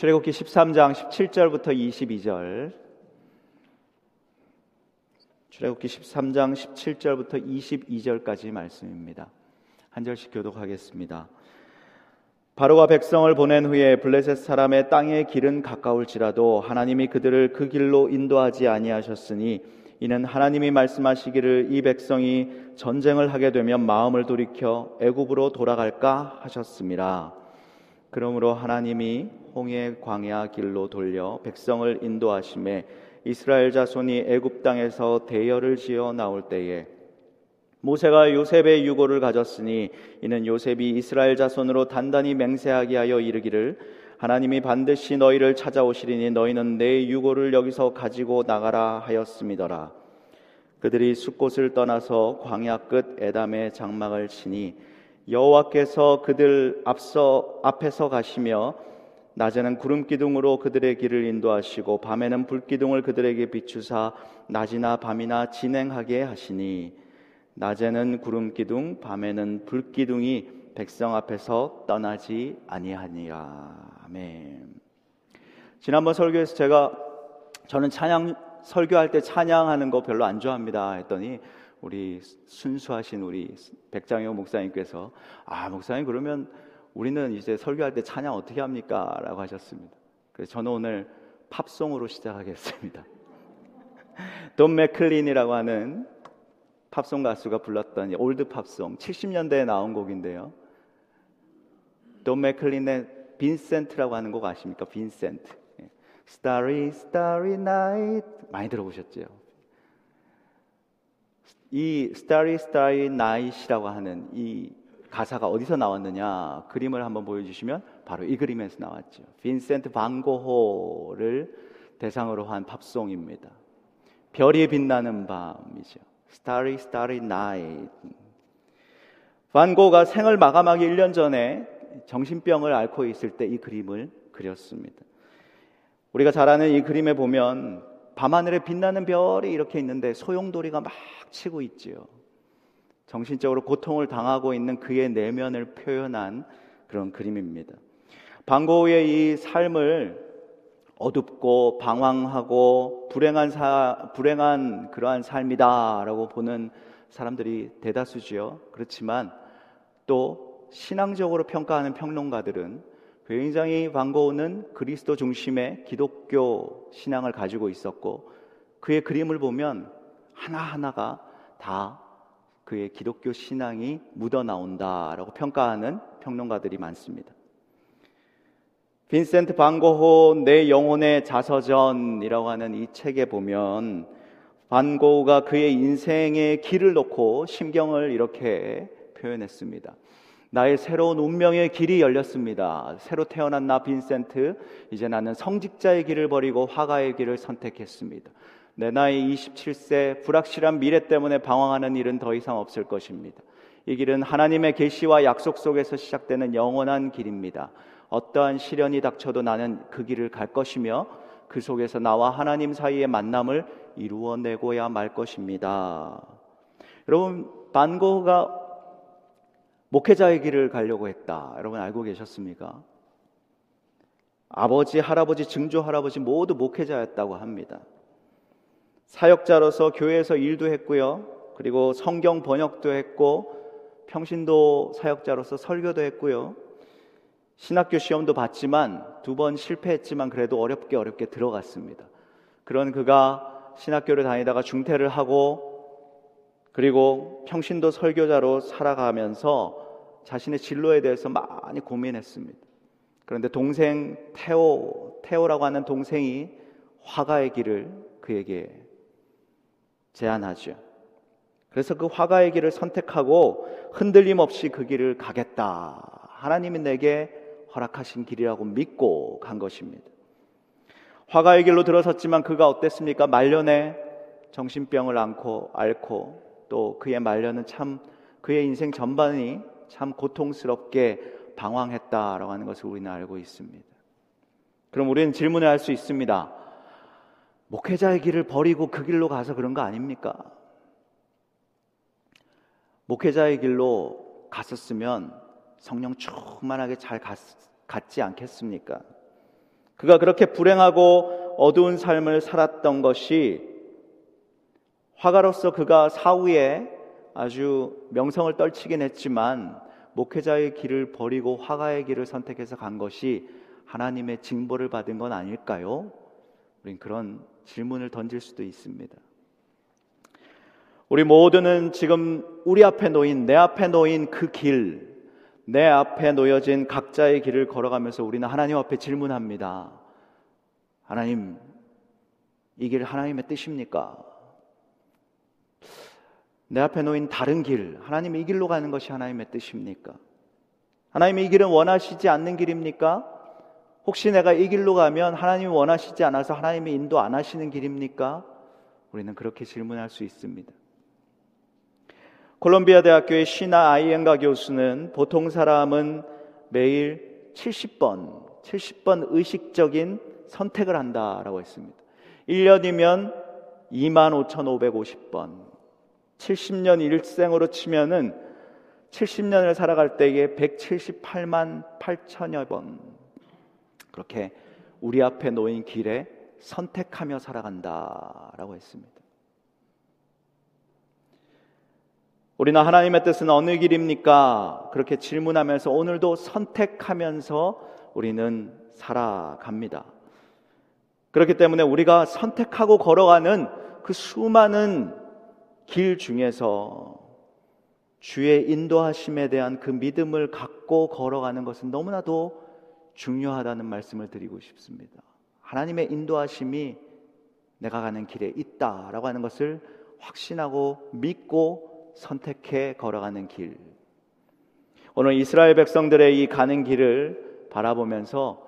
출애굽기 13장 17절부터 22절. 출애굽기 13장 17절부터 22절까지 말씀입니다. 한 절씩 교독하겠습니다. 바로가 백성을 보낸 후에 블레셋 사람의 땅의 길은 가까울지라도 하나님이 그들을 그 길로 인도하지 아니하셨으니 이는 하나님이 말씀하시기를 이 백성이 전쟁을 하게 되면 마음을 돌이켜 애굽으로 돌아갈까 하셨습니다. 그러므로 하나님이 홍해 광야 길로 돌려 백성을 인도하심에 이스라엘 자손이 애굽 땅에서 대열을 지어 나올 때에 모세가 요셉의 유고를 가졌으니 이는 요셉이 이스라엘 자손으로 단단히 맹세하게 하여 이르기를 하나님이 반드시 너희를 찾아오시리니 너희는 내 유고를 여기서 가지고 나가라 하였음이더라. 그들이 숲곳을 떠나서 광야 끝 에담의 장막을 치니 여호와께서 그들 앞서 앞에서 가시며 낮에는 구름 기둥으로 그들의 길을 인도하시고 밤에는 불 기둥을 그들에게 비추사 낮이나 밤이나 진행하게 하시니 낮에는 구름 기둥 밤에는 불 기둥이 백성 앞에서 떠나지 아니하니라. 아멘. 지난번 설교에서 제가 저는 찬양 설교할 때 찬양하는 거 별로 안 좋아합니다 했더니 우리 순수하신 우리 백장영 목사님께서 아 목사님 그러면 우리는 이제 설교할 때 찬양 어떻게 합니까?라고 하셨습니다. 그래서 저는 오늘 팝송으로 시작하겠습니다. 돈 맥클린이라고 하는 팝송 가수가 불렀던 old 팝송 70년대에 나온 곡인데요. 돈 맥클린의 빈센트라고 하는 곡 아십니까? 빈센트. Starry, Starry Night 많이 들어보셨죠? 이 Starry, Starry Night이라고 하는 이 가사가 어디서 나왔느냐 그림을 한번 보여주시면 바로 이 그림에서 나왔죠. 빈센트 반고호를 대상으로 한 팝송입니다. 별이 빛나는 밤이죠. Starry, Starry Night. 반고가 생을 마감하기 1년 전에 정신병을 앓고 있을 때 이 그림을 그렸습니다. 우리가 잘 아는 이 그림에 보면 밤하늘에 빛나는 별이 이렇게 있는데 소용돌이가 막 치고 있지요. 정신적으로 고통을 당하고 있는 그의 내면을 표현한 그런 그림입니다. 방고의 이 삶을 어둡고 방황하고 불행한 사, 불행한 그러한 삶이다라고 보는 사람들이 대다수지요. 그렇지만 또 신앙적으로 평가하는 평론가들은 굉장히 반고우는 그리스도 중심의 기독교 신앙을 가지고 있었고 그의 그림을 보면 하나하나가 다 그의 기독교 신앙이 묻어 나온다라고 평가하는 평론가들이 많습니다. 빈센트 반고호 내 영혼의 자서전이라고 하는 이 책에 보면 반고우가 그의 인생의 길을 놓고 심경을 이렇게 표현했습니다. 나의 새로운 운명의 길이 열렸습니다. 새로 태어난 나 빈센트, 이제 나는 성직자의 길을 버리고 화가의 길을 선택했습니다. 내 나이 27세 불확실한 미래 때문에 방황하는 일은 더 이상 없을 것입니다. 이 길은 하나님의 계시와 약속 속에서 시작되는 영원한 길입니다. 어떠한 시련이 닥쳐도 나는 그 길을 갈 것이며 그 속에서 나와 하나님 사이의 만남을 이루어내고야 말 것입니다. 여러분 반고흐가 목회자의 길을 가려고 했다. 여러분 알고 계셨습니까? 아버지, 할아버지, 증조 할아버지 모두 목회자였다고 합니다. 사역자로서 교회에서 일도 했고요. 그리고 성경 번역도 했고 평신도 사역자로서 설교도 했고요. 신학교 시험도 봤지만 두 번 실패했지만 그래도 어렵게 어렵게 들어갔습니다. 그런 그가 신학교를 다니다가 중퇴를 하고 그리고 평신도 설교자로 살아가면서 자신의 진로에 대해서 많이 고민했습니다. 그런데 동생 테오, 테오라고 하는 동생이 화가의 길을 그에게 제안하죠. 그래서 그 화가의 길을 선택하고 흔들림 없이 그 길을 가겠다. 하나님이 내게 허락하신 길이라고 믿고 간 것입니다. 화가의 길로 들어섰지만 그가 어땠습니까? 말년에 정신병을 앓고, 앓고 또 그의 말년은 참 그의 인생 전반이 참 고통스럽게 방황했다라고 하는 것을 우리는 알고 있습니다. 그럼 우리는 질문을 할 수 있습니다. 목회자의 길을 버리고 그 길로 가서 그런 거 아닙니까? 목회자의 길로 갔었으면 성령 충만하게 잘 갔, 갔지 않겠습니까? 그가 그렇게 불행하고 어두운 삶을 살았던 것이 화가로서 그가 사후에 아주 명성을 떨치긴 했지만 목회자의 길을 버리고 화가의 길을 선택해서 간 것이 하나님의 징벌을 받은 건 아닐까요? 우린 그런 질문을 던질 수도 있습니다. 우리 모두는 지금 우리 앞에 놓인 내 앞에 놓인 그 길, 내 앞에 놓여진 각자의 길을 걸어가면서 우리는 하나님 앞에 질문합니다. 하나님, 이 길 하나님의 뜻입니까? 내 앞에 놓인 다른 길, 하나님 이 길로 가는 것이 하나님의 뜻입니까? 하나님 이 길은 원하시지 않는 길입니까? 혹시 내가 이 길로 가면 하나님이 원하시지 않아서 하나님이 인도 안 하시는 길입니까? 우리는 그렇게 질문할 수 있습니다. 콜롬비아 대학교의 시나 아이엔가 교수는 보통 사람은 매일 70번, 70번 의식적인 선택을 한다라고 했습니다. 1년이면 25,550번. 70년 일생으로 치면은 70년을 살아갈 때에 178만 8천여 번. 그렇게 우리 앞에 놓인 길에 선택하며 살아간다라고 했습니다. 우리는 하나님의 뜻은 어느 길입니까? 그렇게 질문하면서 오늘도 선택하면서 우리는 살아갑니다. 그렇기 때문에 우리가 선택하고 걸어가는 그 수많은 길 중에서 주의 인도하심에 대한 그 믿음을 갖고 걸어가는 것은 너무나도 중요하다는 말씀을 드리고 싶습니다. 하나님의 인도하심이 내가 가는 길에 있다라고 하는 것을 확신하고 믿고 선택해 걸어가는 길. 오늘 이스라엘 백성들의 이 가는 길을 바라보면서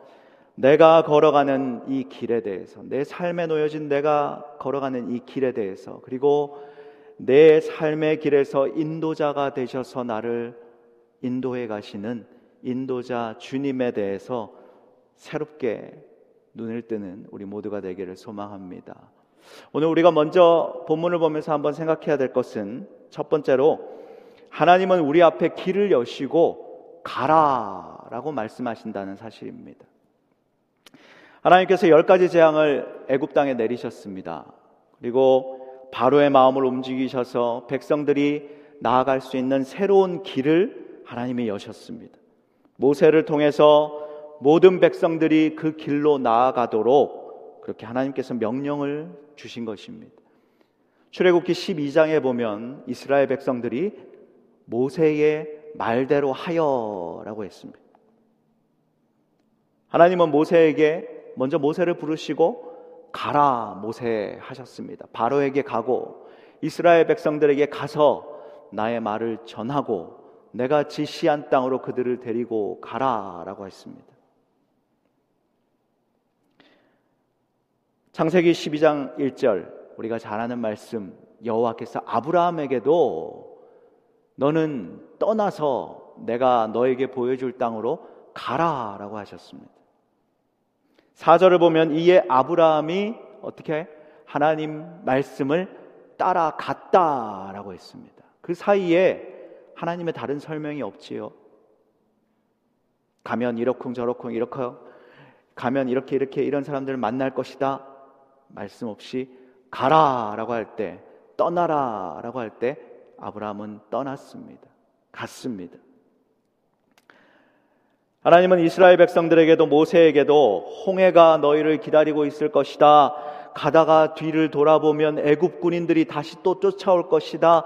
내가 걸어가는 이 길에 대해서, 내 삶에 놓여진 내가 걸어가는 이 길에 대해서, 그리고 내 삶의 길에서 인도자가 되셔서 나를 인도해 가시는 인도자 주님에 대해서 새롭게 눈을 뜨는 우리 모두가 되기를 소망합니다. 오늘 우리가 먼저 본문을 보면서 한번 생각해야 될 것은 첫 번째로 하나님은 우리 앞에 길을 여시고 가라라고 말씀하신다는 사실입니다. 하나님께서 열 가지 재앙을 애굽 땅에 내리셨습니다. 그리고 바로의 마음을 움직이셔서 백성들이 나아갈 수 있는 새로운 길을 하나님이 여셨습니다. 모세를 통해서 모든 백성들이 그 길로 나아가도록 그렇게 하나님께서 명령을 주신 것입니다. 출애굽기 12장에 보면 이스라엘 백성들이 모세의 말대로 하여라고 했습니다. 하나님은 모세에게 먼저 모세를 부르시고 가라 모세 하셨습니다. 바로에게 가고 이스라엘 백성들에게 가서 나의 말을 전하고 내가 지시한 땅으로 그들을 데리고 가라라고 했습니다. 창세기 12장 1절 우리가 잘 아는 말씀 여호와께서 아브라함에게도 너는 떠나서 내가 너에게 보여줄 땅으로 가라라고 하셨습니다. 사절을 보면 이에 아브라함이 어떻게 하나님 말씀을 따라갔다라고 했습니다. 그 사이에 하나님의 다른 설명이 없지요. 가면 이렇쿵 저렇쿵 이렇게 가면 이렇게 이렇게 이런 사람들을 만날 것이다. 말씀 없이 가라라고 할 때, 떠나라라고 할 때 아브라함은 떠났습니다. 갔습니다. 하나님은 이스라엘 백성들에게도 모세에게도 홍해가 너희를 기다리고 있을 것이다. 가다가 뒤를 돌아보면 애굽 군인들이 다시 또 쫓아올 것이다.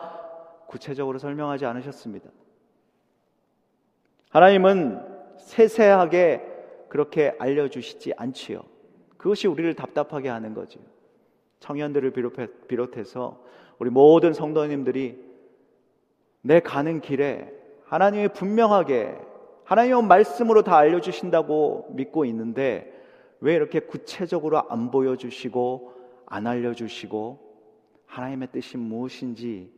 구체적으로 설명하지 않으셨습니다. 하나님은 세세하게 그렇게 알려주시지 않지요. 그것이 우리를 답답하게 하는 거죠. 청년들을 비롯해서 우리 모든 성도님들이 내 가는 길에 하나님이 분명하게 하나님의 말씀으로 다 알려주신다고 믿고 있는데 왜 이렇게 구체적으로 안 보여주시고 안 알려주시고 하나님의 뜻이 무엇인지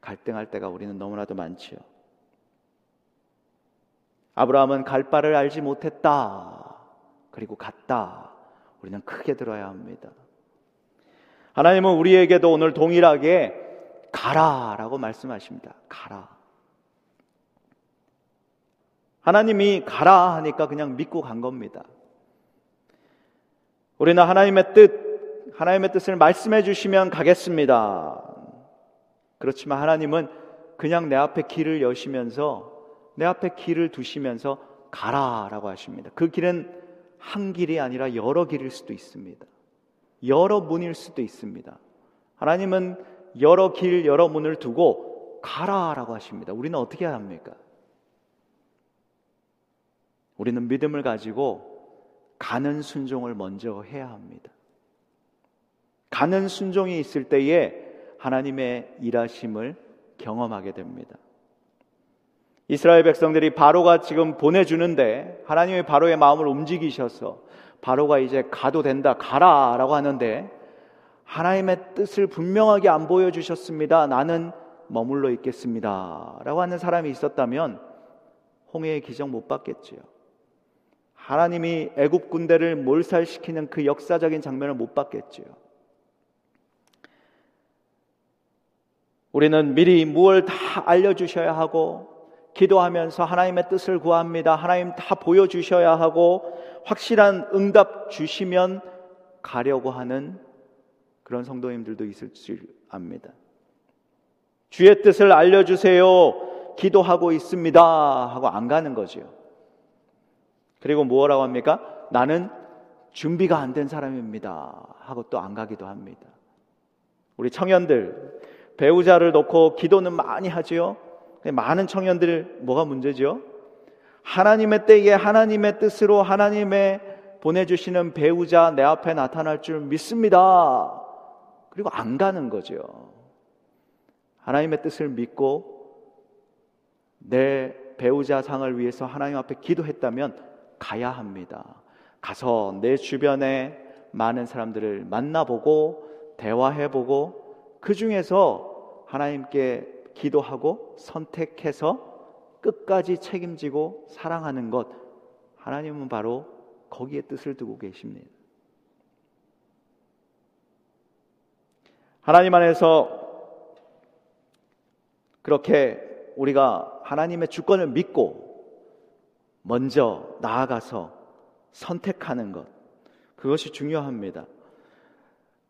갈등할 때가 우리는 너무나도 많지요. 아브라함은 갈 바를 알지 못했다. 그리고 갔다. 우리는 크게 들어야 합니다. 하나님은 우리에게도 오늘 동일하게 가라라고 말씀하십니다. 가라. 하나님이 가라 하니까 그냥 믿고 간 겁니다. 우리는 하나님의 뜻, 하나님의 뜻을 말씀해 주시면 가겠습니다. 그렇지만 하나님은 그냥 내 앞에 길을 여시면서 내 앞에 길을 두시면서 가라라고 하십니다. 그 길은 한 길이 아니라 여러 길일 수도 있습니다. 여러 문일 수도 있습니다. 하나님은 여러 길, 여러 문을 두고 가라라고 하십니다. 우리는 어떻게 해야 합니까? 우리는 믿음을 가지고 가는 순종을 먼저 해야 합니다. 가는 순종이 있을 때에 하나님의 일하심을 경험하게 됩니다. 이스라엘 백성들이 바로가 지금 보내주는데 하나님의 바로의 마음을 움직이셔서 바로가 이제 가도 된다, 가라 라고 하는데 하나님의 뜻을 분명하게 안 보여주셨습니다. 나는 머물러 있겠습니다. 라고 하는 사람이 있었다면 홍해의 기적 못 받겠지요. 하나님이 애굽 군대를 몰살시키는 그 역사적인 장면을 못 봤겠지요. 우리는 미리 무엇을 다 알려주셔야 하고 기도하면서 하나님의 뜻을 구합니다. 하나님 다 보여주셔야 하고 확실한 응답 주시면 가려고 하는 그런 성도님들도 있을 줄 압니다. 주의 뜻을 알려주세요. 기도하고 있습니다. 하고 안 가는 거죠. 그리고 뭐라고 합니까? 나는 준비가 안 된 사람입니다. 하고 또 안 가기도 합니다. 우리 청년들, 배우자를 놓고 기도는 많이 하지요. 많은 청년들 뭐가 문제죠? 하나님의 때에 하나님의 뜻으로 하나님의 보내주시는 배우자 내 앞에 나타날 줄 믿습니다. 그리고 안 가는 거죠. 하나님의 뜻을 믿고 내 배우자 상을 위해서 하나님 앞에 기도했다면 가야 합니다. 가서 내 주변에 많은 사람들을 만나보고 대화해보고 그 중에서 하나님께 기도하고 선택해서 끝까지 책임지고 사랑하는 것 하나님은 바로 거기에 뜻을 두고 계십니다. 하나님 안에서 그렇게 우리가 하나님의 주권을 믿고 먼저 나아가서 선택하는 것. 그것이 중요합니다.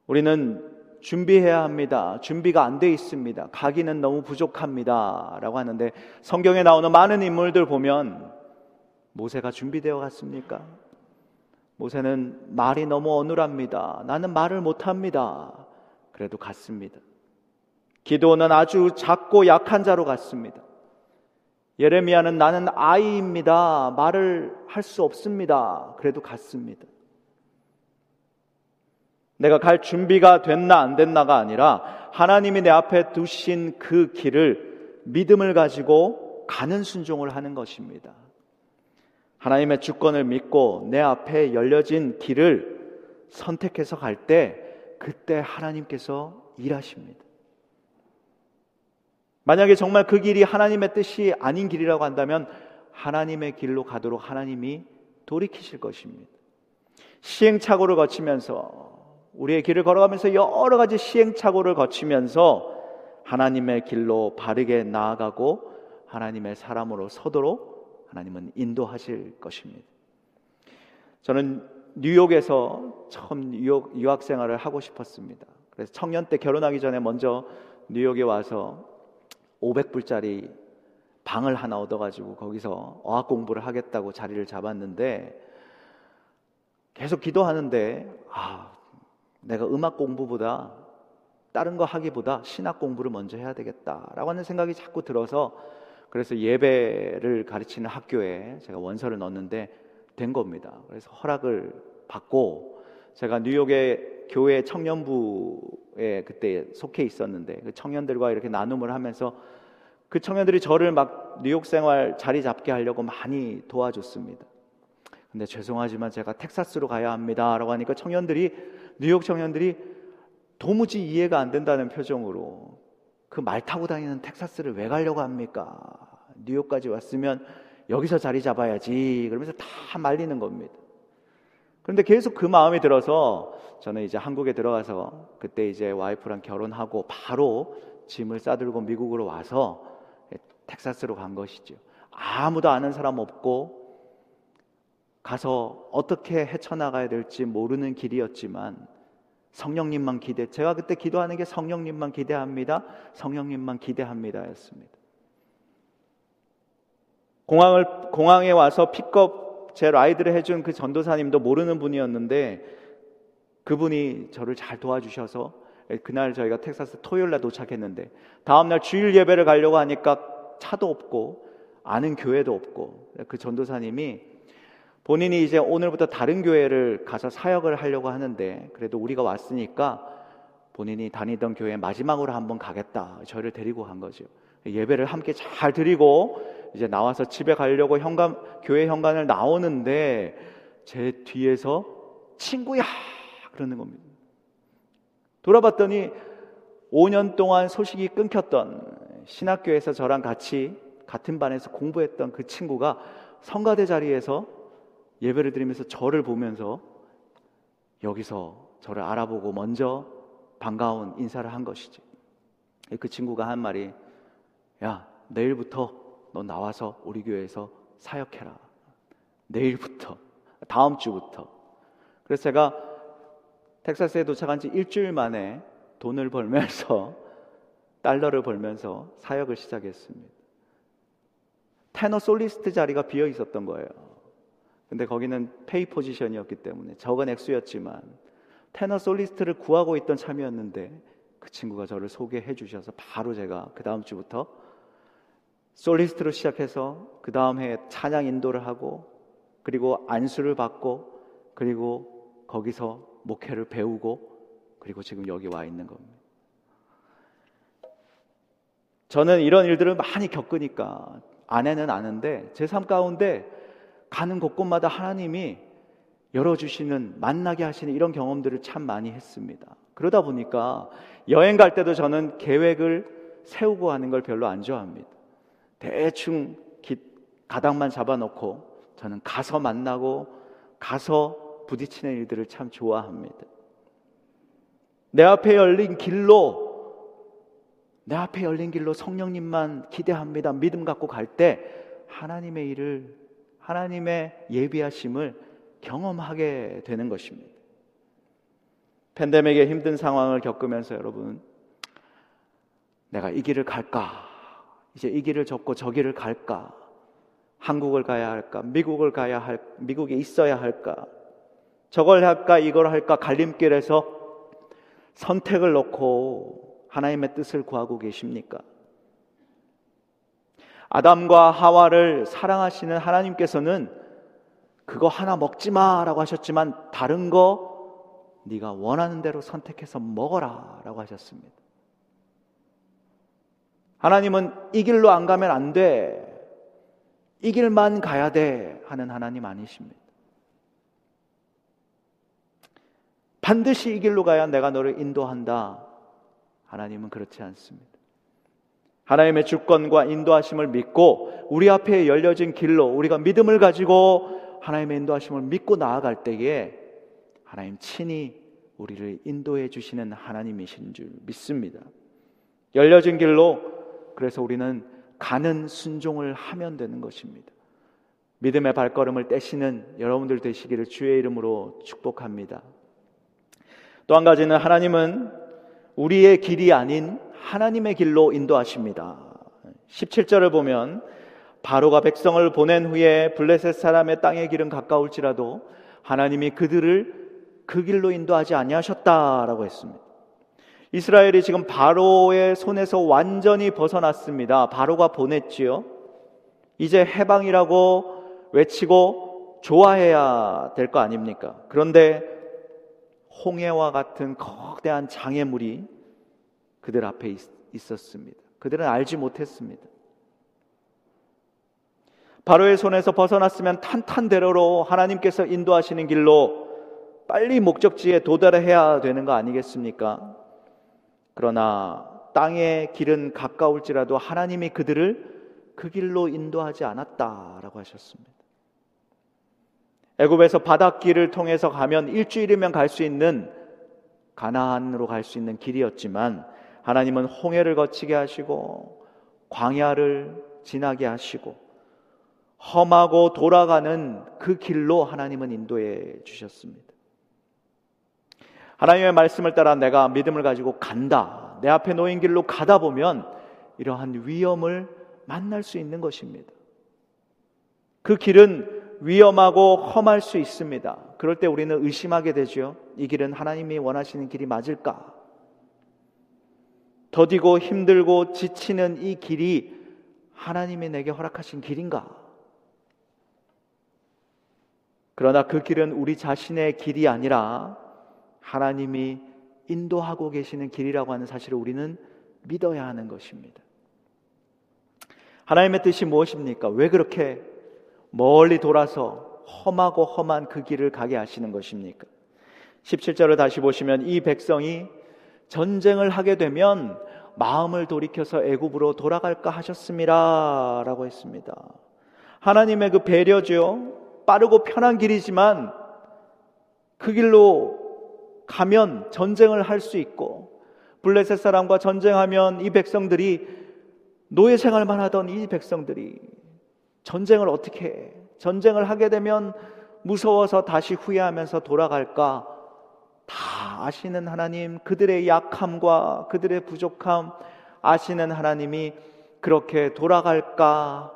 우리는 준비해야 합니다. 준비가 안 돼 있습니다. 가기는 너무 부족합니다. 라고 하는데 성경에 나오는 많은 인물들 보면 모세가 준비되어 갔습니까? 모세는 말이 너무 어눌합니다. 나는 말을 못합니다. 그래도 갔습니다. 기도는 아주 작고 약한 자로 갔습니다. 예레미야는 나는 아이입니다. 말을 할 수 없습니다. 그래도 갔습니다. 내가 갈 준비가 됐나 안 됐나가 아니라 하나님이 내 앞에 두신 그 길을 믿음을 가지고 가는 순종을 하는 것입니다. 하나님의 주권을 믿고 내 앞에 열려진 길을 선택해서 갈 때 그때 하나님께서 일하십니다. 만약에 정말 그 길이 하나님의 뜻이 아닌 길이라고 한다면 하나님의 길로 가도록 하나님이 돌이키실 것입니다. 시행착오를 거치면서 우리의 길을 걸어가면서 여러 가지 시행착오를 거치면서 하나님의 길로 바르게 나아가고 하나님의 사람으로 서도록 하나님은 인도하실 것입니다. 저는 뉴욕에서 처음 뉴욕 유학 생활을 하고 싶었습니다. 그래서 청년 때 결혼하기 전에 먼저 뉴욕에 와서 500불짜리 방을 하나 얻어가지고 거기서 어학 공부를 하겠다고 자리를 잡았는데 계속 기도하는데 아 내가 음악 공부보다 다른 거 하기보다 신학 공부를 먼저 해야 되겠다라고 하는 생각이 자꾸 들어서 그래서 예배를 가르치는 학교에 제가 원서를 넣었는데 된 겁니다. 그래서 허락을 받고 제가 뉴욕의 교회 청년부에 그때 속해 있었는데 그 청년들과 이렇게 나눔을 하면서 그 청년들이 저를 막 뉴욕 생활 자리 잡게 하려고 많이 도와줬습니다. 근데 죄송하지만 제가 텍사스로 가야 합니다라고 하니까 청년들이 뉴욕 청년들이 도무지 이해가 안 된다는 표정으로 그 말 타고 다니는 텍사스를 왜 가려고 합니까? 뉴욕까지 왔으면 여기서 자리 잡아야지. 그러면서 다 말리는 겁니다. 그런데 계속 그 마음이 들어서 저는 이제 한국에 들어가서 그때 이제 와이프랑 결혼하고 바로 짐을 싸들고 미국으로 와서 텍사스로 간 것이죠. 아무도 아는 사람 없고 가서 어떻게 헤쳐나가야 될지 모르는 길이었지만 성령님만 기대. 제가 그때 기도하는 게 성령님만 기대합니다. 성령님만 기대합니다였습니다. 공항을 공항에 와서 픽업 제 라이드를 해준 그 전도사님도 모르는 분이었는데 그분이 저를 잘 도와주셔서 그날 저희가 텍사스 토요일 날 도착했는데 다음 날 주일 예배를 가려고 하니까 차도 없고 아는 교회도 없고 그 전도사님이 본인이 이제 오늘부터 다른 교회를 가서 사역을 하려고 하는데 그래도 우리가 왔으니까 본인이 다니던 교회 마지막으로 한번 가겠다. 저를 데리고 간 거죠. 예배를 함께 잘 드리고 이제 나와서 집에 가려고 현관 교회 현관을 나오는데 제 뒤에서 친구야 그러는 겁니다. 돌아봤더니 5년 동안 소식이 끊겼던 신학교에서 저랑 같이 같은 반에서 공부했던 그 친구가 성가대 자리에서 예배를 드리면서 저를 보면서 여기서 저를 알아보고 먼저 반가운 인사를 한 것이지. 그 친구가 한 말이 야 내일부터 너 나와서 우리 교회에서 사역해라. 내일부터 다음 주부터. 그래서 제가 텍사스에 도착한 지 일주일 만에 돈을 벌면서 달러를 벌면서 사역을 시작했습니다. 테너 솔리스트 자리가 비어 있었던 거예요. 근데 거기는 페이 포지션이었기 때문에 적은 액수였지만 테너 솔리스트를 구하고 있던 참이었는데 그 친구가 저를 소개해 주셔서 바로 제가 그 다음 주부터 솔리스트로 시작해서 그 다음 해에 찬양 인도를 하고 그리고 안수를 받고 그리고 거기서 목회를 배우고 그리고 지금 여기 와 있는 겁니다. 저는 이런 일들을 많이 겪으니까 아내는 아는데 제 삶 가운데 가는 곳곳마다 하나님이 열어주시는, 만나게 하시는 이런 경험들을 참 많이 했습니다. 그러다 보니까 여행 갈 때도 저는 계획을 세우고 하는 걸 별로 안 좋아합니다. 대충 가닥만 잡아놓고 저는 가서 만나고 가서 부딪히는 일들을 참 좋아합니다. 내 앞에 열린 길로 내 앞에 열린 길로 성령님만 기대합니다. 믿음 갖고 갈 때 하나님의 일을 하나님의 예비하심을 경험하게 되는 것입니다. 팬데믹의 힘든 상황을 겪으면서 여러분, 내가 이 길을 갈까? 이제 이 길을 접고 저 길을 갈까? 한국을 가야 할까? 미국을 가야 할, 미국에 있어야 할까? 저걸 할까? 이걸 할까? 갈림길에서 선택을 놓고 하나님의 뜻을 구하고 계십니까? 아담과 하와를 사랑하시는 하나님께서는 그거 하나 먹지 마라고 하셨지만 다른 거 네가 원하는 대로 선택해서 먹어라라고 하셨습니다. 하나님은 이 길로 안 가면 안 돼. 이 길만 가야 돼 하는 하나님 아니십니다. 반드시 이 길로 가야 내가 너를 인도한다. 하나님은 그렇지 않습니다. 하나님의 주권과 인도하심을 믿고 우리 앞에 열려진 길로 우리가 믿음을 가지고 하나님의 인도하심을 믿고 나아갈 때에 하나님 친히 우리를 인도해 주시는 하나님이신 줄 믿습니다. 열려진 길로 그래서 우리는 가는 순종을 하면 되는 것입니다. 믿음의 발걸음을 떼시는 여러분들 되시기를 주의 이름으로 축복합니다. 또 한 가지는 하나님은 우리의 길이 아닌 하나님의 길로 인도하십니다. 17절을 보면 바로가 백성을 보낸 후에 블레셋 사람의 땅의 길은 가까울지라도 하나님이 그들을 그 길로 인도하지 아니하셨다라고 했습니다. 이스라엘이 지금 바로의 손에서 완전히 벗어났습니다. 바로가 보냈지요. 이제 해방이라고 외치고 좋아해야 될 거 아닙니까? 그런데 홍해와 같은 거대한 장애물이 그들 앞에 있, 었습니다 그들은 알지 못했습니다. 바로의 손에서 벗어났으면 탄탄대로로 하나님께서 인도하시는 길로 빨리 목적지에 도달해야 되는 거 아니겠습니까? 그러나 땅의 길은 가까울지라도 하나님이 그들을 그 길로 인도하지 않았다라고 하셨습니다. 애굽에서 바닷길을 통해서 가면 일주일이면 갈 수 있는 가나안으로 갈 수 있는 길이었지만 하나님은 홍해를 거치게 하시고 광야를 지나게 하시고 험하고 돌아가는 그 길로 하나님은 인도해 주셨습니다. 하나님의 말씀을 따라 내가 믿음을 가지고 간다. 내 앞에 놓인 길로 가다 보면 이러한 위험을 만날 수 있는 것입니다. 그 길은 위험하고 험할 수 있습니다. 그럴 때 우리는 의심하게 되죠. 이 길은 하나님이 원하시는 길이 맞을까? 더디고 힘들고 지치는 이 길이 하나님이 내게 허락하신 길인가? 그러나 그 길은 우리 자신의 길이 아니라 하나님이 인도하고 계시는 길이라고 하는 사실을 우리는 믿어야 하는 것입니다. 하나님의 뜻이 무엇입니까? 왜 그렇게 멀리 돌아서 험하고 험한 그 길을 가게 하시는 것입니까? 17절을 다시 보시면 이 백성이 전쟁을 하게 되면 마음을 돌이켜서 애굽으로 돌아갈까 하셨습니다라고 했습니다. 하나님의 그 배려죠. 빠르고 편한 길이지만 그 길로 가면 전쟁을 할 수 있고 블레셋 사람과 전쟁하면 이 백성들이 노예 생활만 하던 이 백성들이 전쟁을 어떻게 해? 전쟁을 하게 되면 무서워서 다시 후회하면서 돌아갈까? 다 아시는 하나님, 그들의 약함과 그들의 부족함 아시는 하나님이 그렇게 돌아갈까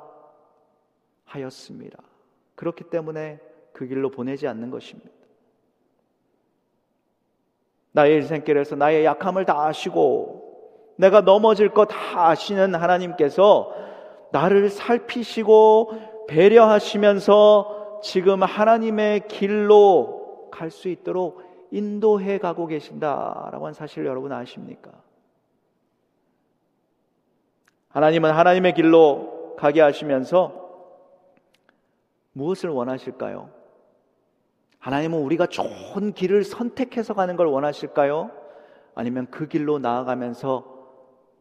하였습니다. 그렇기 때문에 그 길로 보내지 않는 것입니다. 나의 인생길에서 나의 약함을 다 아시고 내가 넘어질 거다 아시는 하나님께서 나를 살피시고 배려하시면서 지금 하나님의 길로 갈 수 있도록 인도해 가고 계신다라고 하는 사실을 여러분 아십니까? 하나님은 하나님의 길로 가게 하시면서 무엇을 원하실까요? 하나님은 우리가 좋은 길을 선택해서 가는 걸 원하실까요? 아니면 그 길로 나아가면서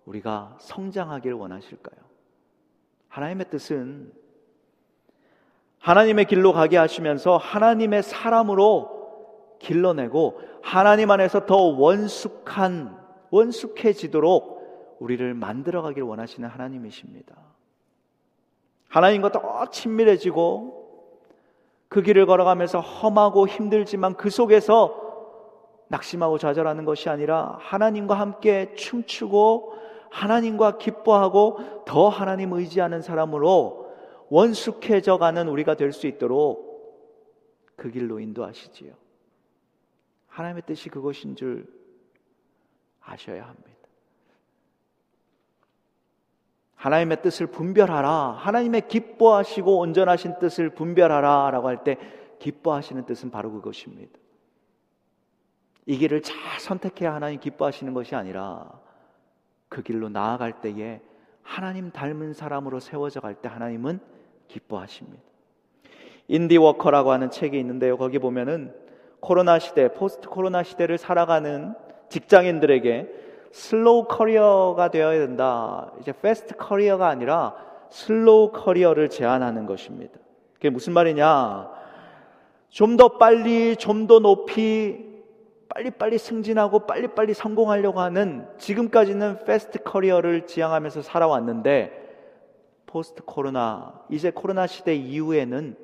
우리가 성장하길 원하실까요? 하나님의 뜻은 하나님의 길로 가게 하시면서 하나님의 사람으로 길러내고 하나님 안에서 더 원숙한 원숙해지도록 우리를 만들어 가길 원하시는 하나님이십니다. 하나님과 더 친밀해지고 그 길을 걸어가면서 험하고 힘들지만 그 속에서 낙심하고 좌절하는 것이 아니라 하나님과 함께 춤추고 하나님과 기뻐하고 더 하나님 의지하는 사람으로 원숙해져 가는 우리가 될 수 있도록 그 길로 인도하시지요. 하나님의 뜻이 그것인 줄 아셔야 합니다. 하나님의 뜻을 분별하라. 하나님의 기뻐하시고 온전하신 뜻을 분별하라. 라고 할 때 기뻐하시는 뜻은 바로 그것입니다. 이 길을 잘 선택해야 하나님 기뻐하시는 것이 아니라 그 길로 나아갈 때에 하나님 닮은 사람으로 세워져 갈 때 하나님은 기뻐하십니다. Indie Worker라고 하는 책이 있는데요. 거기 보면은 코로나 시대, post 코로나 시대를 살아가는 직장인들에게 slow career가 되어야 된다. 이제 fast career가 아니라 slow career를 제안하는 것입니다. 그게 무슨 말이냐? 좀 더 빨리, 좀 더 높이, 빨리빨리 승진하고 빨리빨리 성공하려고 하는 지금까지는 fast career를 지향하면서 살아왔는데 post 코로나, 이제 코로나 시대 이후에는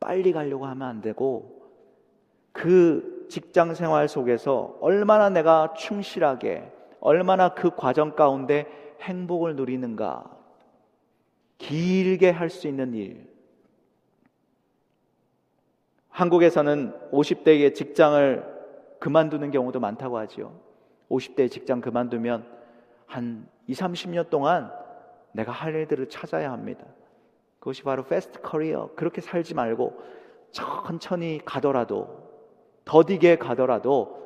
빨리 가려고 하면 안 되고 그 직장 생활 속에서 얼마나 내가 충실하게 얼마나 그 과정 가운데 행복을 누리는가. 길게 할 수 있는 일. 한국에서는 50대의 직장을 그만두는 경우도 많다고 하지요. 50대 직장 그만두면 한 2, 30년 동안 내가 할 일들을 찾아야 합니다. 그것이 바로 fast career. 그렇게 살지 말고 천천히 가더라도 더디게 가더라도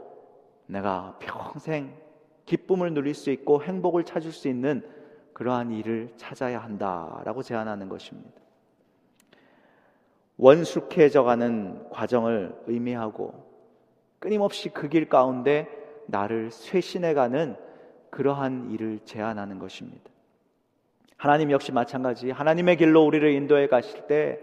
내가 평생 기쁨을 누릴 수 있고 행복을 찾을 수 있는 그러한 일을 찾아야 한다라고 제안하는 것입니다. 원숙해져 가는 과정을 의미하고 끊임없이 그 길 가운데 나를 쇄신해 가는 그러한 일을 제안하는 것입니다. 하나님 역시 마찬가지 하나님의 길로 우리를 인도해 가실 때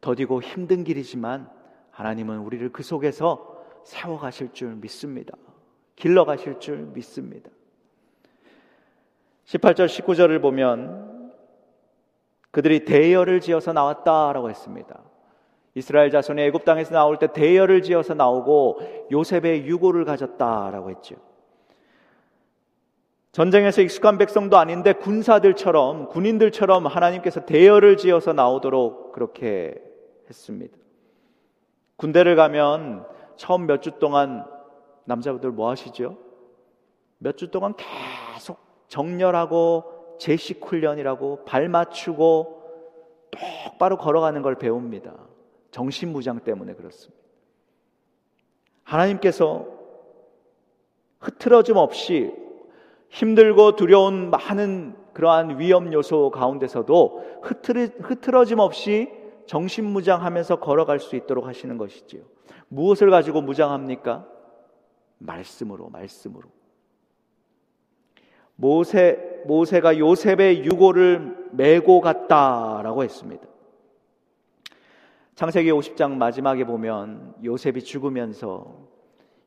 더디고 힘든 길이지만 하나님은 우리를 그 속에서 세워 가실 줄 믿습니다. 길러 가실 줄 믿습니다. 18절 19절을 보면 그들이 대열을 지어서 나왔다라고 했습니다. 이스라엘 자손이 애굽 땅에서 나올 때 대열을 지어서 나오고 요셉의 유고를 가졌다라고 했죠. 전쟁에서 익숙한 백성도 아닌데 군사들처럼 군인들처럼 하나님께서 대열을 지어서 나오도록 그렇게 했습니다. 군대를 가면 처음 몇 주 동안 남자분들 뭐 하시죠? 몇 주 동안 계속 정렬하고 제식 훈련이라고 발 맞추고 똑바로 걸어가는 걸 배웁니다. 정신무장 때문에 그렇습니다. 하나님께서 흐트러짐 없이 힘들고 두려운 많은 그러한 위험 요소 가운데서도 흐트러 짐 없이 정신무장하면서 걸어갈 수 있도록 하시는 것이지요. 무엇을 가지고 무장합니까? 말씀으로, 말씀으로. 모세, 모세가 요셉의 유고를 메고 갔다라고 했습니다. 창세기 50장 마지막에 보면 요셉이 죽으면서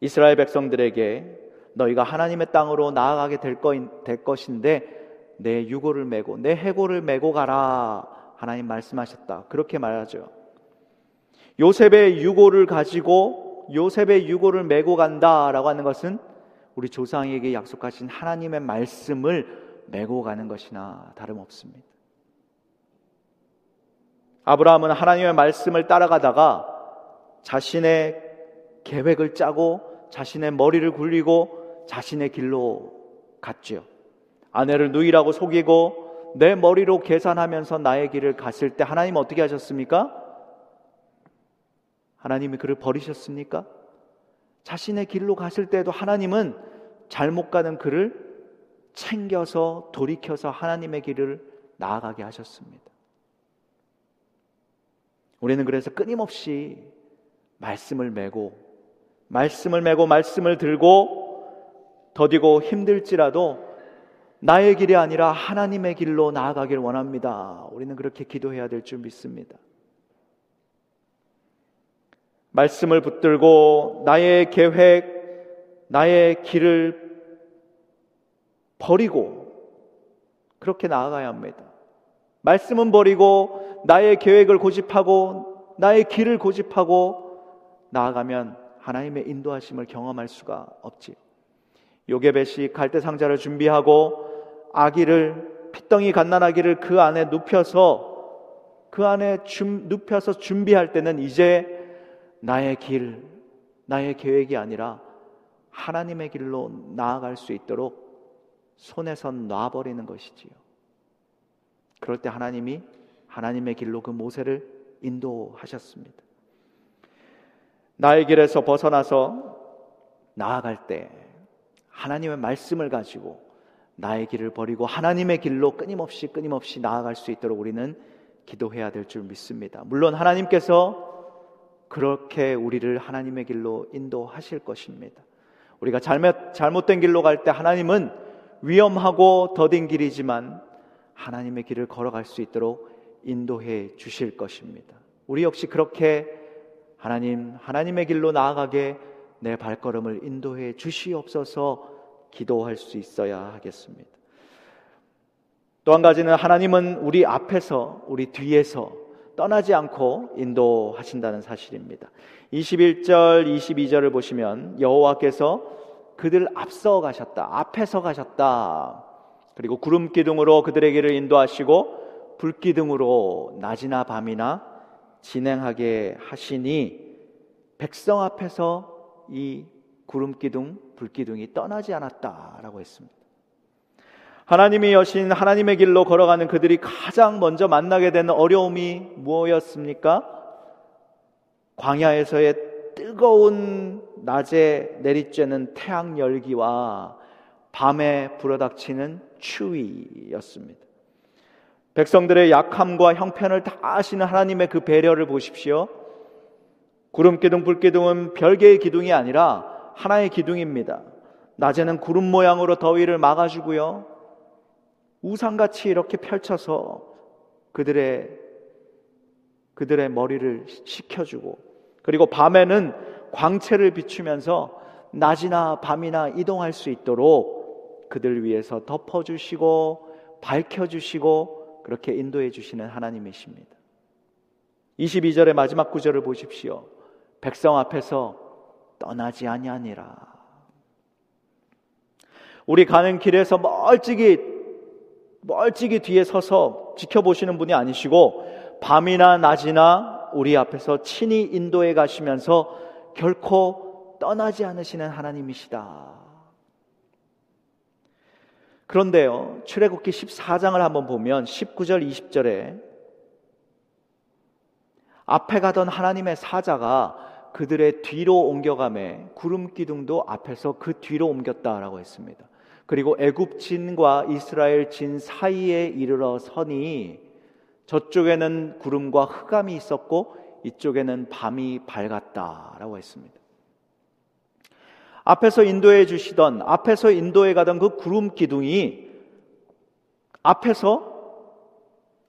이스라엘 백성들에게 너희가 하나님의 땅으로 나아가게 될, 거, 될 것인데 내 유고를 메고 내 해고를 메고 가라 하나님 말씀하셨다. 그렇게 말하죠. 요셉의 유고를 가지고 요셉의 유고를 메고 간다라고 하는 것은 우리 조상에게 약속하신 하나님의 말씀을 메고 가는 것이나 다름없습니다. 아브라함은 하나님의 말씀을 따라가다가 자신의 계획을 짜고 자신의 머리를 굴리고 자신의 길로 갔지요. 아내를 누이라고 속이고 내 머리로 계산하면서 나의 길을 갔을 때 하나님 어떻게 하셨습니까? 하나님이 그를 버리셨습니까? 자신의 길로 갔을 때도 하나님은 잘못 가는 그를 챙겨서 돌이켜서 하나님의 길을 나아가게 하셨습니다. 우리는 그래서 끊임없이 말씀을 메고 말씀을 메고 말씀을 들고 더디고 힘들지라도 나의 길이 아니라 하나님의 길로 나아가길 원합니다. 우리는 그렇게 기도해야 될 줄 믿습니다. 말씀을 붙들고 나의 계획, 나의 길을 버리고 그렇게 나아가야 합니다. 말씀은 버리고 나의 계획을 고집하고 나의 길을 고집하고 나아가면 하나님의 인도하심을 경험할 수가 없지. 요게벳이 갈대 상자를 준비하고 아기를 피덩이 갓난아기를 그 안에 눕혀서 그 안에 줌, 눕혀서 준비할 때는 이제 나의 길, 나의 계획이 아니라 하나님의 길로 나아갈 수 있도록 손에서 놔버리는 것이지요. 그럴 때 하나님이 하나님의 길로 그 모세를 인도하셨습니다. 나의 길에서 벗어나서 나아갈 때 하나님의 말씀을 가지고 나의 길을 버리고 하나님의 길로 끊임없이 끊임없이 나아갈 수 있도록 우리는 기도해야 될 줄 믿습니다. 물론 하나님께서 그렇게 우리를 하나님의 길로 인도하실 것입니다. 우리가 잘못, 잘못된 길로 갈 때 하나님은 위험하고 더딘 길이지만 하나님의 길을 걸어갈 수 있도록 인도해 주실 것입니다. 우리 역시 그렇게 하나님, 하나님의 길로 나아가게 내 발걸음을 인도해 주시옵소서 기도할 수 있어야 하겠습니다. 또 한 가지는 하나님은 우리 앞에서, 우리 뒤에서 떠나지 않고 인도하신다는 사실입니다. 21절, 22절을 보시면 여호와께서 그들 앞서 가셨다. 앞에서 가셨다. 그리고 구름 기둥으로 그들에게를 인도하시고 불 기둥으로 낮이나 밤이나 진행하게 하시니 백성 앞에서 이 구름 기둥, 불 기둥이 떠나지 않았다라고 했습니다. 하나님이 여신 하나님의 길로 걸어가는 그들이 가장 먼저 만나게 되는 어려움이 무엇이었습니까? 광야에서의 뜨거운 낮에 내리쬐는 태양 열기와 밤에 불어닥치는 추위였습니다. 백성들의 약함과 형편을 다 아시는 하나님의 그 배려를 보십시오. 구름 기둥, 불 기둥은 별개의 기둥이 아니라 하나의 기둥입니다. 낮에는 구름 모양으로 더위를 막아주고요. 우상같이 이렇게 펼쳐서 그들의 그들의 머리를 식혀주고 그리고 밤에는 광채를 비추면서 낮이나 밤이나 이동할 수 있도록 그들 위해서 덮어주시고 밝혀주시고 그렇게 인도해 주시는 하나님이십니다. 22절의 마지막 구절을 보십시오. 백성 앞에서 떠나지 아니하니라. 우리 가는 길에서 멀찍이 멀찍이 뒤에 서서 지켜보시는 분이 아니시고 밤이나 낮이나 우리 앞에서 친히 인도해 가시면서 결코 떠나지 않으시는 하나님이시다. 그런데요, 출애굽기 14장을 한번 보면 19절, 20절에 앞에 가던 하나님의 사자가 그들의 뒤로 옮겨가매 구름 기둥도 앞에서 그 뒤로 옮겼다라고 했습니다. 그리고 애굽 진과 이스라엘 진 사이에 이르러 서니 저쪽에는 구름과 흑암이 있었고 이쪽에는 밤이 밝았다라고 했습니다. 앞에서 인도해 주시던 앞에서 인도해 가던 그 구름 기둥이 앞에서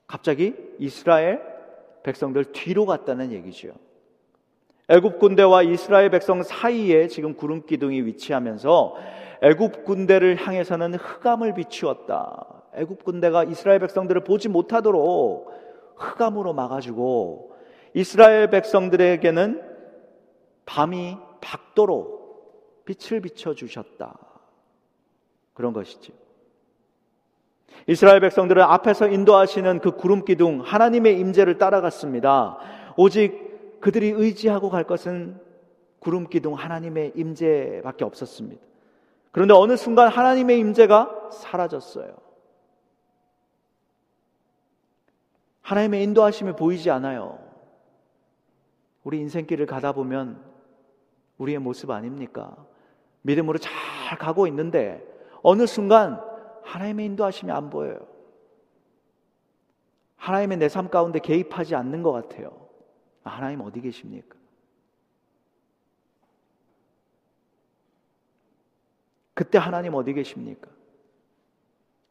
갑자기 이스라엘 백성들 뒤로 갔다는 얘기죠. 애굽 군대와 이스라엘 백성 사이에 지금 구름 기둥이 위치하면서 애굽 군대를 향해서는 흑암을 비추었다. 애굽 군대가 이스라엘 백성들을 보지 못하도록 흑암으로 막아주고 이스라엘 백성들에게는 밤이 밝도록 빛을 비춰 주셨다. 그런 것이죠. 이스라엘 백성들은 앞에서 인도하시는 그 구름 기둥 하나님의 임재를 따라갔습니다. 오직 그들이 의지하고 갈 것은 구름 기둥 하나님의 임재밖에 없었습니다. 그런데 어느 순간 하나님의 임재가 사라졌어요. 하나님의 인도하심이 보이지 않아요. 우리 인생길을 가다 보면 우리의 모습 아닙니까? 믿음으로 잘 가고 있는데 어느 순간 하나님의 인도하심이 안 보여요. 하나님의 내 삶 가운데 개입하지 않는 것 같아요. 아, 하나님 어디 계십니까? 그때 하나님 어디 계십니까?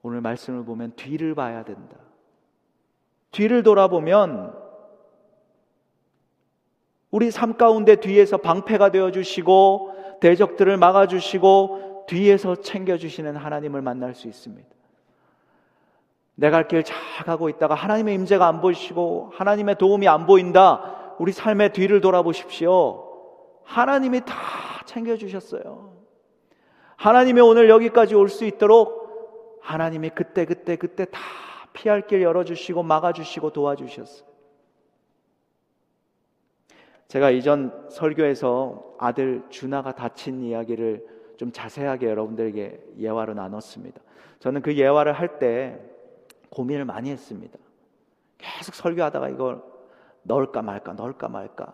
오늘 말씀을 보면 뒤를 봐야 된다. 뒤를 돌아보면 우리 삶 가운데 뒤에서 방패가 되어 주시고 대적들을 막아 주시고 뒤에서 챙겨 주시는 하나님을 만날 수 있습니다. 내 갈 길 잘 가고 있다가 하나님의 임재가 안 보이시고 하나님의 도움이 안 보인다. 우리 삶의 뒤를 돌아보십시오. 하나님이 다 챙겨 주셨어요. 하나님이 오늘 여기까지 올 수 있도록 하나님이 그때 그때 그때 다 피할 길 열어주시고 막아주시고 도와주셨어요. 제가 이전 설교에서 아들 준하가 다친 이야기를 좀 자세하게 여러분들에게 예화로 나눴습니다. 저는 그 예화를 할 때 고민을 많이 했습니다. 계속 설교하다가 이걸 넣을까 말까, 넣을까 말까.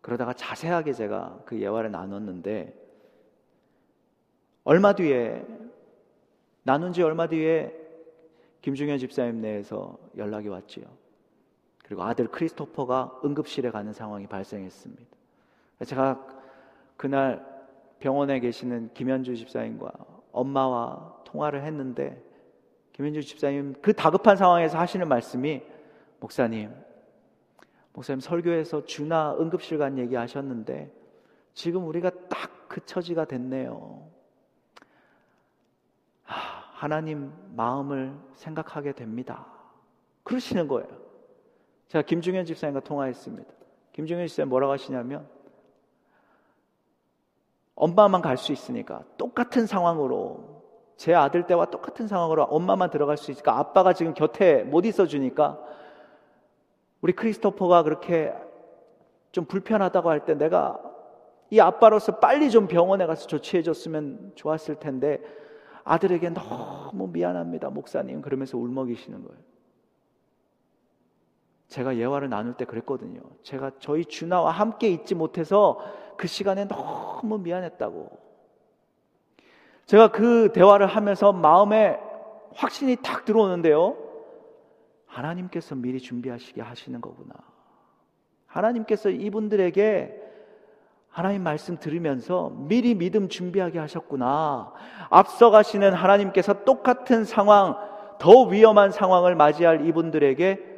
그러다가 자세하게 제가 그 예화를 나눴는데 얼마 뒤에 나눈 지 얼마 뒤에 김중현 집사님 내에서 연락이 왔지요. 그리고 아들 크리스토퍼가 응급실에 가는 상황이 발생했습니다. 제가 그날 병원에 계시는 김현주 집사님과 엄마와 통화를 했는데 김현주 집사님 그 다급한 상황에서 하시는 말씀이 목사님, 목사님 설교에서 주나 응급실 간 얘기 하셨는데 지금 우리가 딱 그 처지가 됐네요. 하나님 마음을 생각하게 됩니다. 그러시는 거예요. 제가 김중현 집사님과 통화했습니다. 김중현 집사님 뭐라고 하시냐면 엄마만 갈 수 있으니까 똑같은 상황으로 제 아들 때와 똑같은 상황으로 엄마만 들어갈 수 있으니까 아빠가 지금 곁에 못 있어 주니까 우리 크리스토퍼가 그렇게 좀 불편하다고 할 때 내가 이 아빠로서 빨리 좀 병원에 가서 조치해 줬으면 좋았을 텐데 아들에게 너무 미안합니다, 목사님. 그러면서 울먹이시는 거예요. 제가 예화를 나눌 때 그랬거든요. 제가 저희 준하와 함께 있지 못해서 그 시간에 너무 미안했다고. 제가 그 대화를 하면서 마음에 확신이 탁 들어오는데요. 하나님께서 미리 준비하시게 하시는 거구나. 하나님께서 이분들에게 하나님 말씀 들으면서 미리 믿음 준비하게 하셨구나. 앞서가시는 하나님께서 똑같은 상황, 더 위험한 상황을 맞이할 이분들에게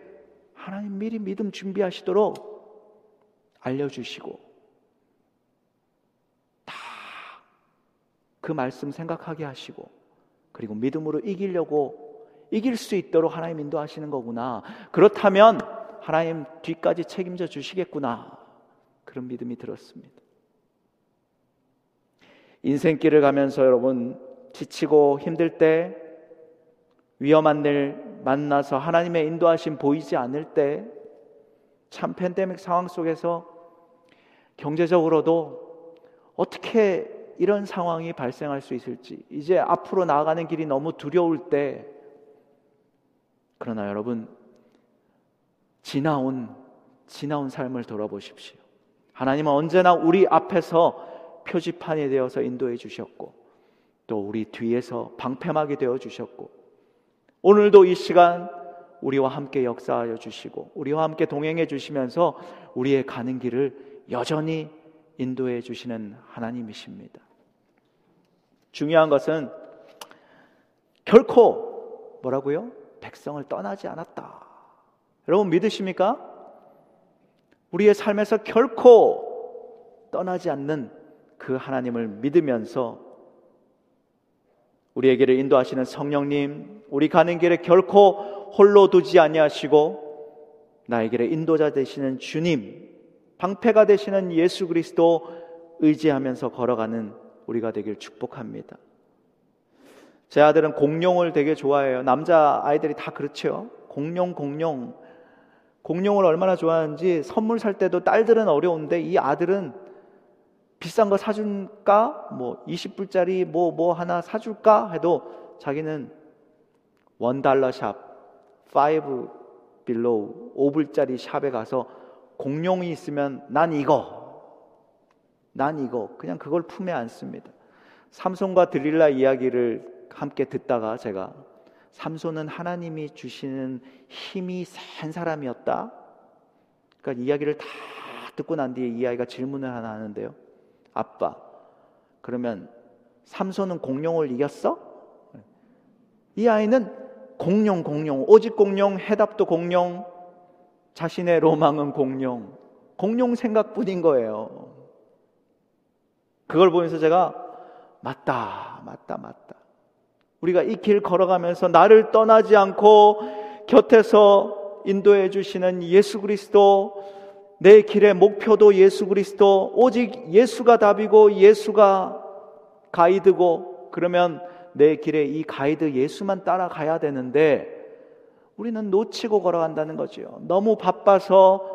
하나님 미리 믿음 준비하시도록 알려주시고, 다 그 말씀 생각하게 하시고, 그리고 믿음으로 이기려고 이길 수 있도록 하나님 인도하시는 거구나. 그렇다면 하나님 뒤까지 책임져 주시겠구나. 그런 믿음이 들었습니다. 인생길을 가면서 여러분 지치고 힘들 때 위험한 일 만나서 하나님의 인도하심 보이지 않을 때 참 팬데믹 상황 속에서 경제적으로도 어떻게 이런 상황이 발생할 수 있을지 이제 앞으로 나아가는 길이 너무 두려울 때 그러나 여러분 지나온 지나온 삶을 돌아보십시오. 하나님은 언제나 우리 앞에서 표지판이 되어서 인도해 주셨고 또 우리 뒤에서 방패막이 되어 주셨고 오늘도 이 시간 우리와 함께 역사하여 주시고 우리와 함께 동행해 주시면서 우리의 가는 길을 여전히 인도해 주시는 하나님이십니다. 중요한 것은 결코 뭐라고요? 백성을 떠나지 않았다. 여러분 믿으십니까? 우리의 삶에서 결코 떠나지 않는 그 하나님을 믿으면서 우리에게를 인도하시는 성령님, 우리 가는 길에 결코 홀로 두지 아니하시고 나에게를 인도자 되시는 주님, 방패가 되시는 예수 그리스도 의지하면서 걸어가는 우리가 되길 축복합니다. 제 아들은 공룡을 되게 좋아해요. 남자 아이들이 다 그렇죠. 공룡, 공룡. 공룡을 얼마나 좋아하는지 선물 살 때도 딸들은 어려운데 이 아들은 비싼 거 사줄까? 뭐 20불짜리 뭐, 뭐 하나 사줄까? 해도 자기는 one dollar shop, 5 Below, 5불짜리 shop에 가서 공룡이 있으면 난 이거, 난 이거, 그냥 그걸 품에 안습니다. 삼손과 드릴라 이야기를 함께 듣다가 제가 삼손은 하나님이 주시는 힘이 센 사람이었다. 그러니까 이야기를 다 듣고 난 뒤에 이 아이가 질문을 하나 하는데요. 아빠, 그러면 삼손은 공룡을 이겼어? 이 아이는 공룡, 공룡, 오직 공룡, 해답도 공룡, 자신의 로망은 공룡, 공룡 생각뿐인 거예요. 그걸 보면서 제가 맞다, 맞다, 맞다. 우리가 이 길 걸어가면서 나를 떠나지 않고 곁에서 인도해 주시는 예수 그리스도 내 길의 목표도 예수 그리스도 오직 예수가 답이고 예수가 가이드고 그러면 내 길에 이 가이드 예수만 따라가야 되는데 우리는 놓치고 걸어간다는 거죠. 너무 바빠서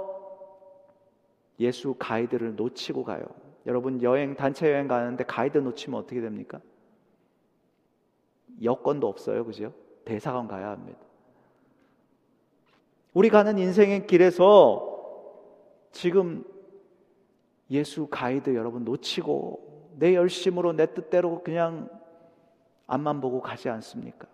예수 가이드를 놓치고 가요. 여러분 여행 단체 여행 가는데 가이드 놓치면 어떻게 됩니까? 여권도 없어요. 그죠? 대사관 가야 합니다. 우리 가는 인생의 길에서 지금 예수 가이드 여러분 놓치고 내 열심으로 내 뜻대로 그냥 앞만 보고 가지 않습니까?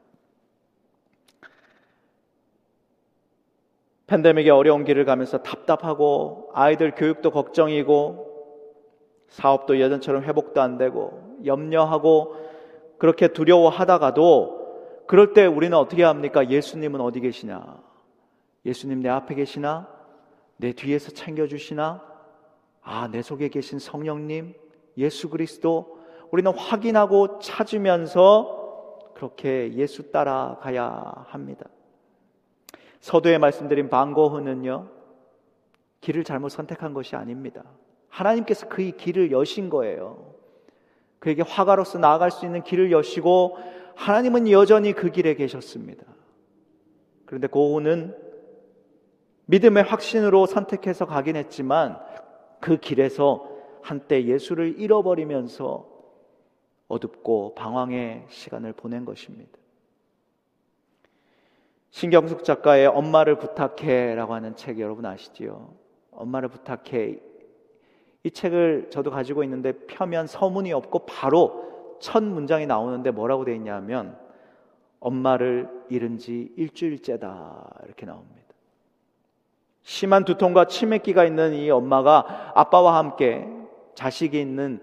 팬데믹의 어려운 길을 가면서 답답하고 아이들 교육도 걱정이고 사업도 예전처럼 회복도 안 되고 염려하고 그렇게 두려워하다가도 그럴 때 우리는 어떻게 합니까? 예수님은 어디 계시냐? 예수님 내 앞에 계시나? 내 뒤에서 챙겨주시나? 아, 내 속에 계신 성령님, 예수 그리스도, 우리는 확인하고 찾으면서 그렇게 예수 따라가야 합니다. 서두에 말씀드린 방고흐는요, 길을 잘못 선택한 것이 아닙니다. 하나님께서 그의 길을 여신 거예요. 그에게 화가로서 나아갈 수 있는 길을 여시고 하나님은 여전히 그 길에 계셨습니다. 그런데 고우는 믿음의 확신으로 선택해서 가긴 했지만 그 길에서 한때 예수를 잃어버리면서 어둡고 방황의 시간을 보낸 것입니다. 신경숙 작가의 엄마를 부탁해라고 하는 책 여러분 아시지요? 엄마를 부탁해 이 책을 저도 가지고 있는데 펴면 서문이 없고 바로 첫 문장이 나오는데 뭐라고 되어 있냐면 엄마를 잃은 지 일주일째다 이렇게 나옵니다. 심한 두통과 치매기가 있는 이 엄마가 아빠와 함께 자식이 있는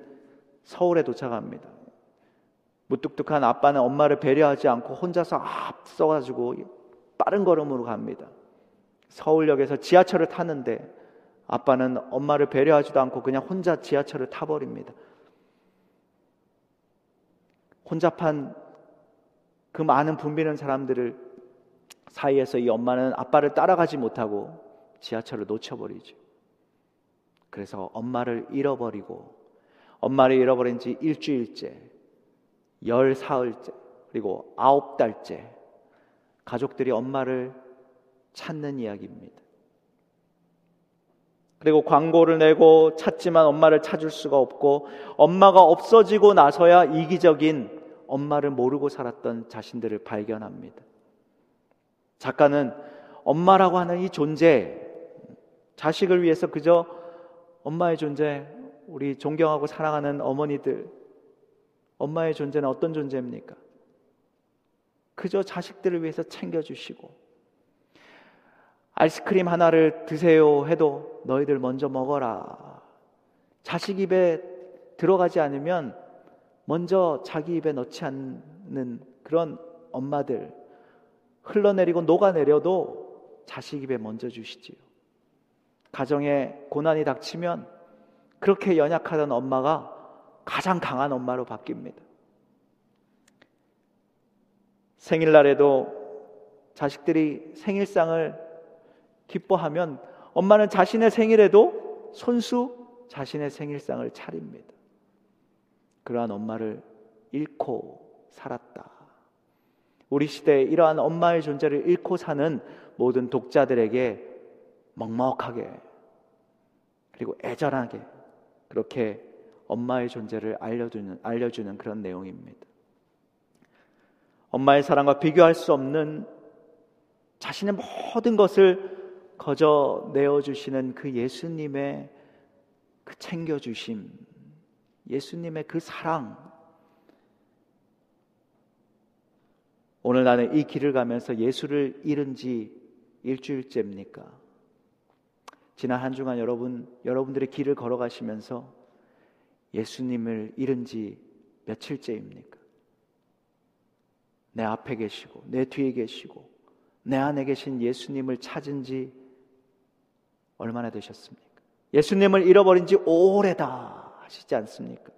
서울에 도착합니다. 무뚝뚝한 아빠는 엄마를 배려하지 않고 혼자서 앞서가지고 빠른 걸음으로 갑니다. 서울역에서 지하철을 타는데 아빠는 엄마를 배려하지도 않고 그냥 혼자 지하철을 타버립니다. 혼잡한 그 많은 붐비는 사람들을 사이에서 이 엄마는 아빠를 따라가지 못하고 지하철을 놓쳐버리죠. 그래서 엄마를 잃어버리고 엄마를 잃어버린 지 일주일째, 열 사흘째, 그리고 아홉 달째 가족들이 엄마를 찾는 이야기입니다. 그리고 광고를 내고 찾지만 엄마를 찾을 수가 없고 엄마가 없어지고 나서야 이기적인 엄마를 모르고 살았던 자신들을 발견합니다. 작가는 엄마라고 하는 이 존재, 자식을 위해서 그저 엄마의 존재, 우리 존경하고 사랑하는 어머니들, 엄마의 존재는 어떤 존재입니까? 그저 자식들을 위해서 챙겨주시고, 아이스크림 하나를 드세요 해도 너희들 먼저 먹어라. 자식 입에 들어가지 않으면 먼저 자기 입에 넣지 않는 그런 엄마들, 흘러내리고 녹아내려도 자식 입에 먼저 주시지요. 가정에 고난이 닥치면 그렇게 연약하던 엄마가 가장 강한 엄마로 바뀝니다. 생일날에도 자식들이 생일상을 기뻐하면 엄마는 자신의 생일에도 손수 자신의 생일상을 차립니다. 그러한 엄마를 잃고 살았다. 우리 시대에 이러한 엄마의 존재를 잃고 사는 모든 독자들에게 먹먹하게 그리고 애절하게 그렇게 엄마의 존재를 알려주는, 알려주는 그런 내용입니다. 엄마의 사랑과 비교할 수 없는 자신의 모든 것을 거저 내어주시는 그 예수님의 그 챙겨주심, 예수님의 그 사랑, 오늘 나는 이 길을 가면서 예수를 잃은 지 일주일째입니까? 지난 한 주간 여러분, 여러분들의 길을 걸어가시면서 예수님을 잃은 지 며칠째입니까? 내 앞에 계시고, 내 뒤에 계시고, 내 안에 계신 예수님을 찾은 지 얼마나 되셨습니까? 예수님을 잃어버린 지 오래다 하시지 않습니까?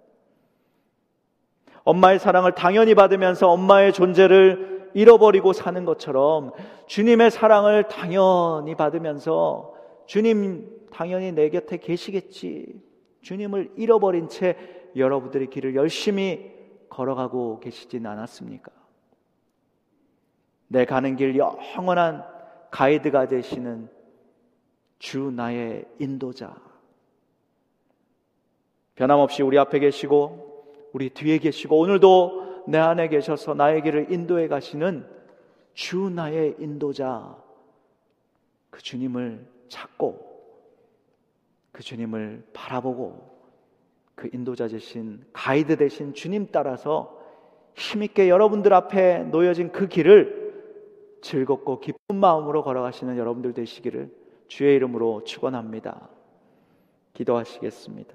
엄마의 사랑을 당연히 받으면서 엄마의 존재를 잃어버리고 사는 것처럼 주님의 사랑을 당연히 받으면서 주님 당연히 내 곁에 계시겠지. 주님을 잃어버린 채 여러분들의 길을 열심히 걸어가고 계시진 않았습니까? 내 가는 길 영원한 가이드가 되시는 주 나의 인도자. 변함없이 우리 앞에 계시고 우리 뒤에 계시고 오늘도 내 안에 계셔서 나의 길을 인도해 가시는 주 나의 인도자 그 주님을 찾고 그 주님을 바라보고 그 인도자 되신 가이드 되신 주님 따라서 힘있게 여러분들 앞에 놓여진 그 길을 즐겁고 기쁜 마음으로 걸어가시는 여러분들 되시기를 주의 이름으로 축원합니다. 기도하시겠습니다.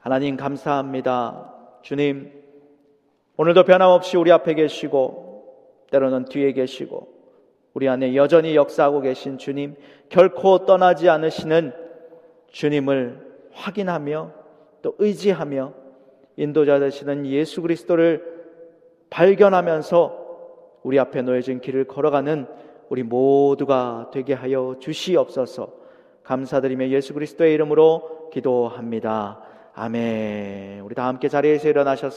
하나님 감사합니다. 주님, 오늘도 변함없이 우리 앞에 계시고, 때로는 뒤에 계시고, 우리 안에 여전히 역사하고 계신 주님, 결코 떠나지 않으시는 주님을 확인하며 또 의지하며 인도자 되시는 예수 그리스도를 발견하면서 우리 앞에 놓여진 길을 걸어가는 우리 모두가 되게 하여 주시옵소서 감사드리며 예수 그리스도의 이름으로 기도합니다. 아멘. 우리 다 함께 자리에서 일어나셔서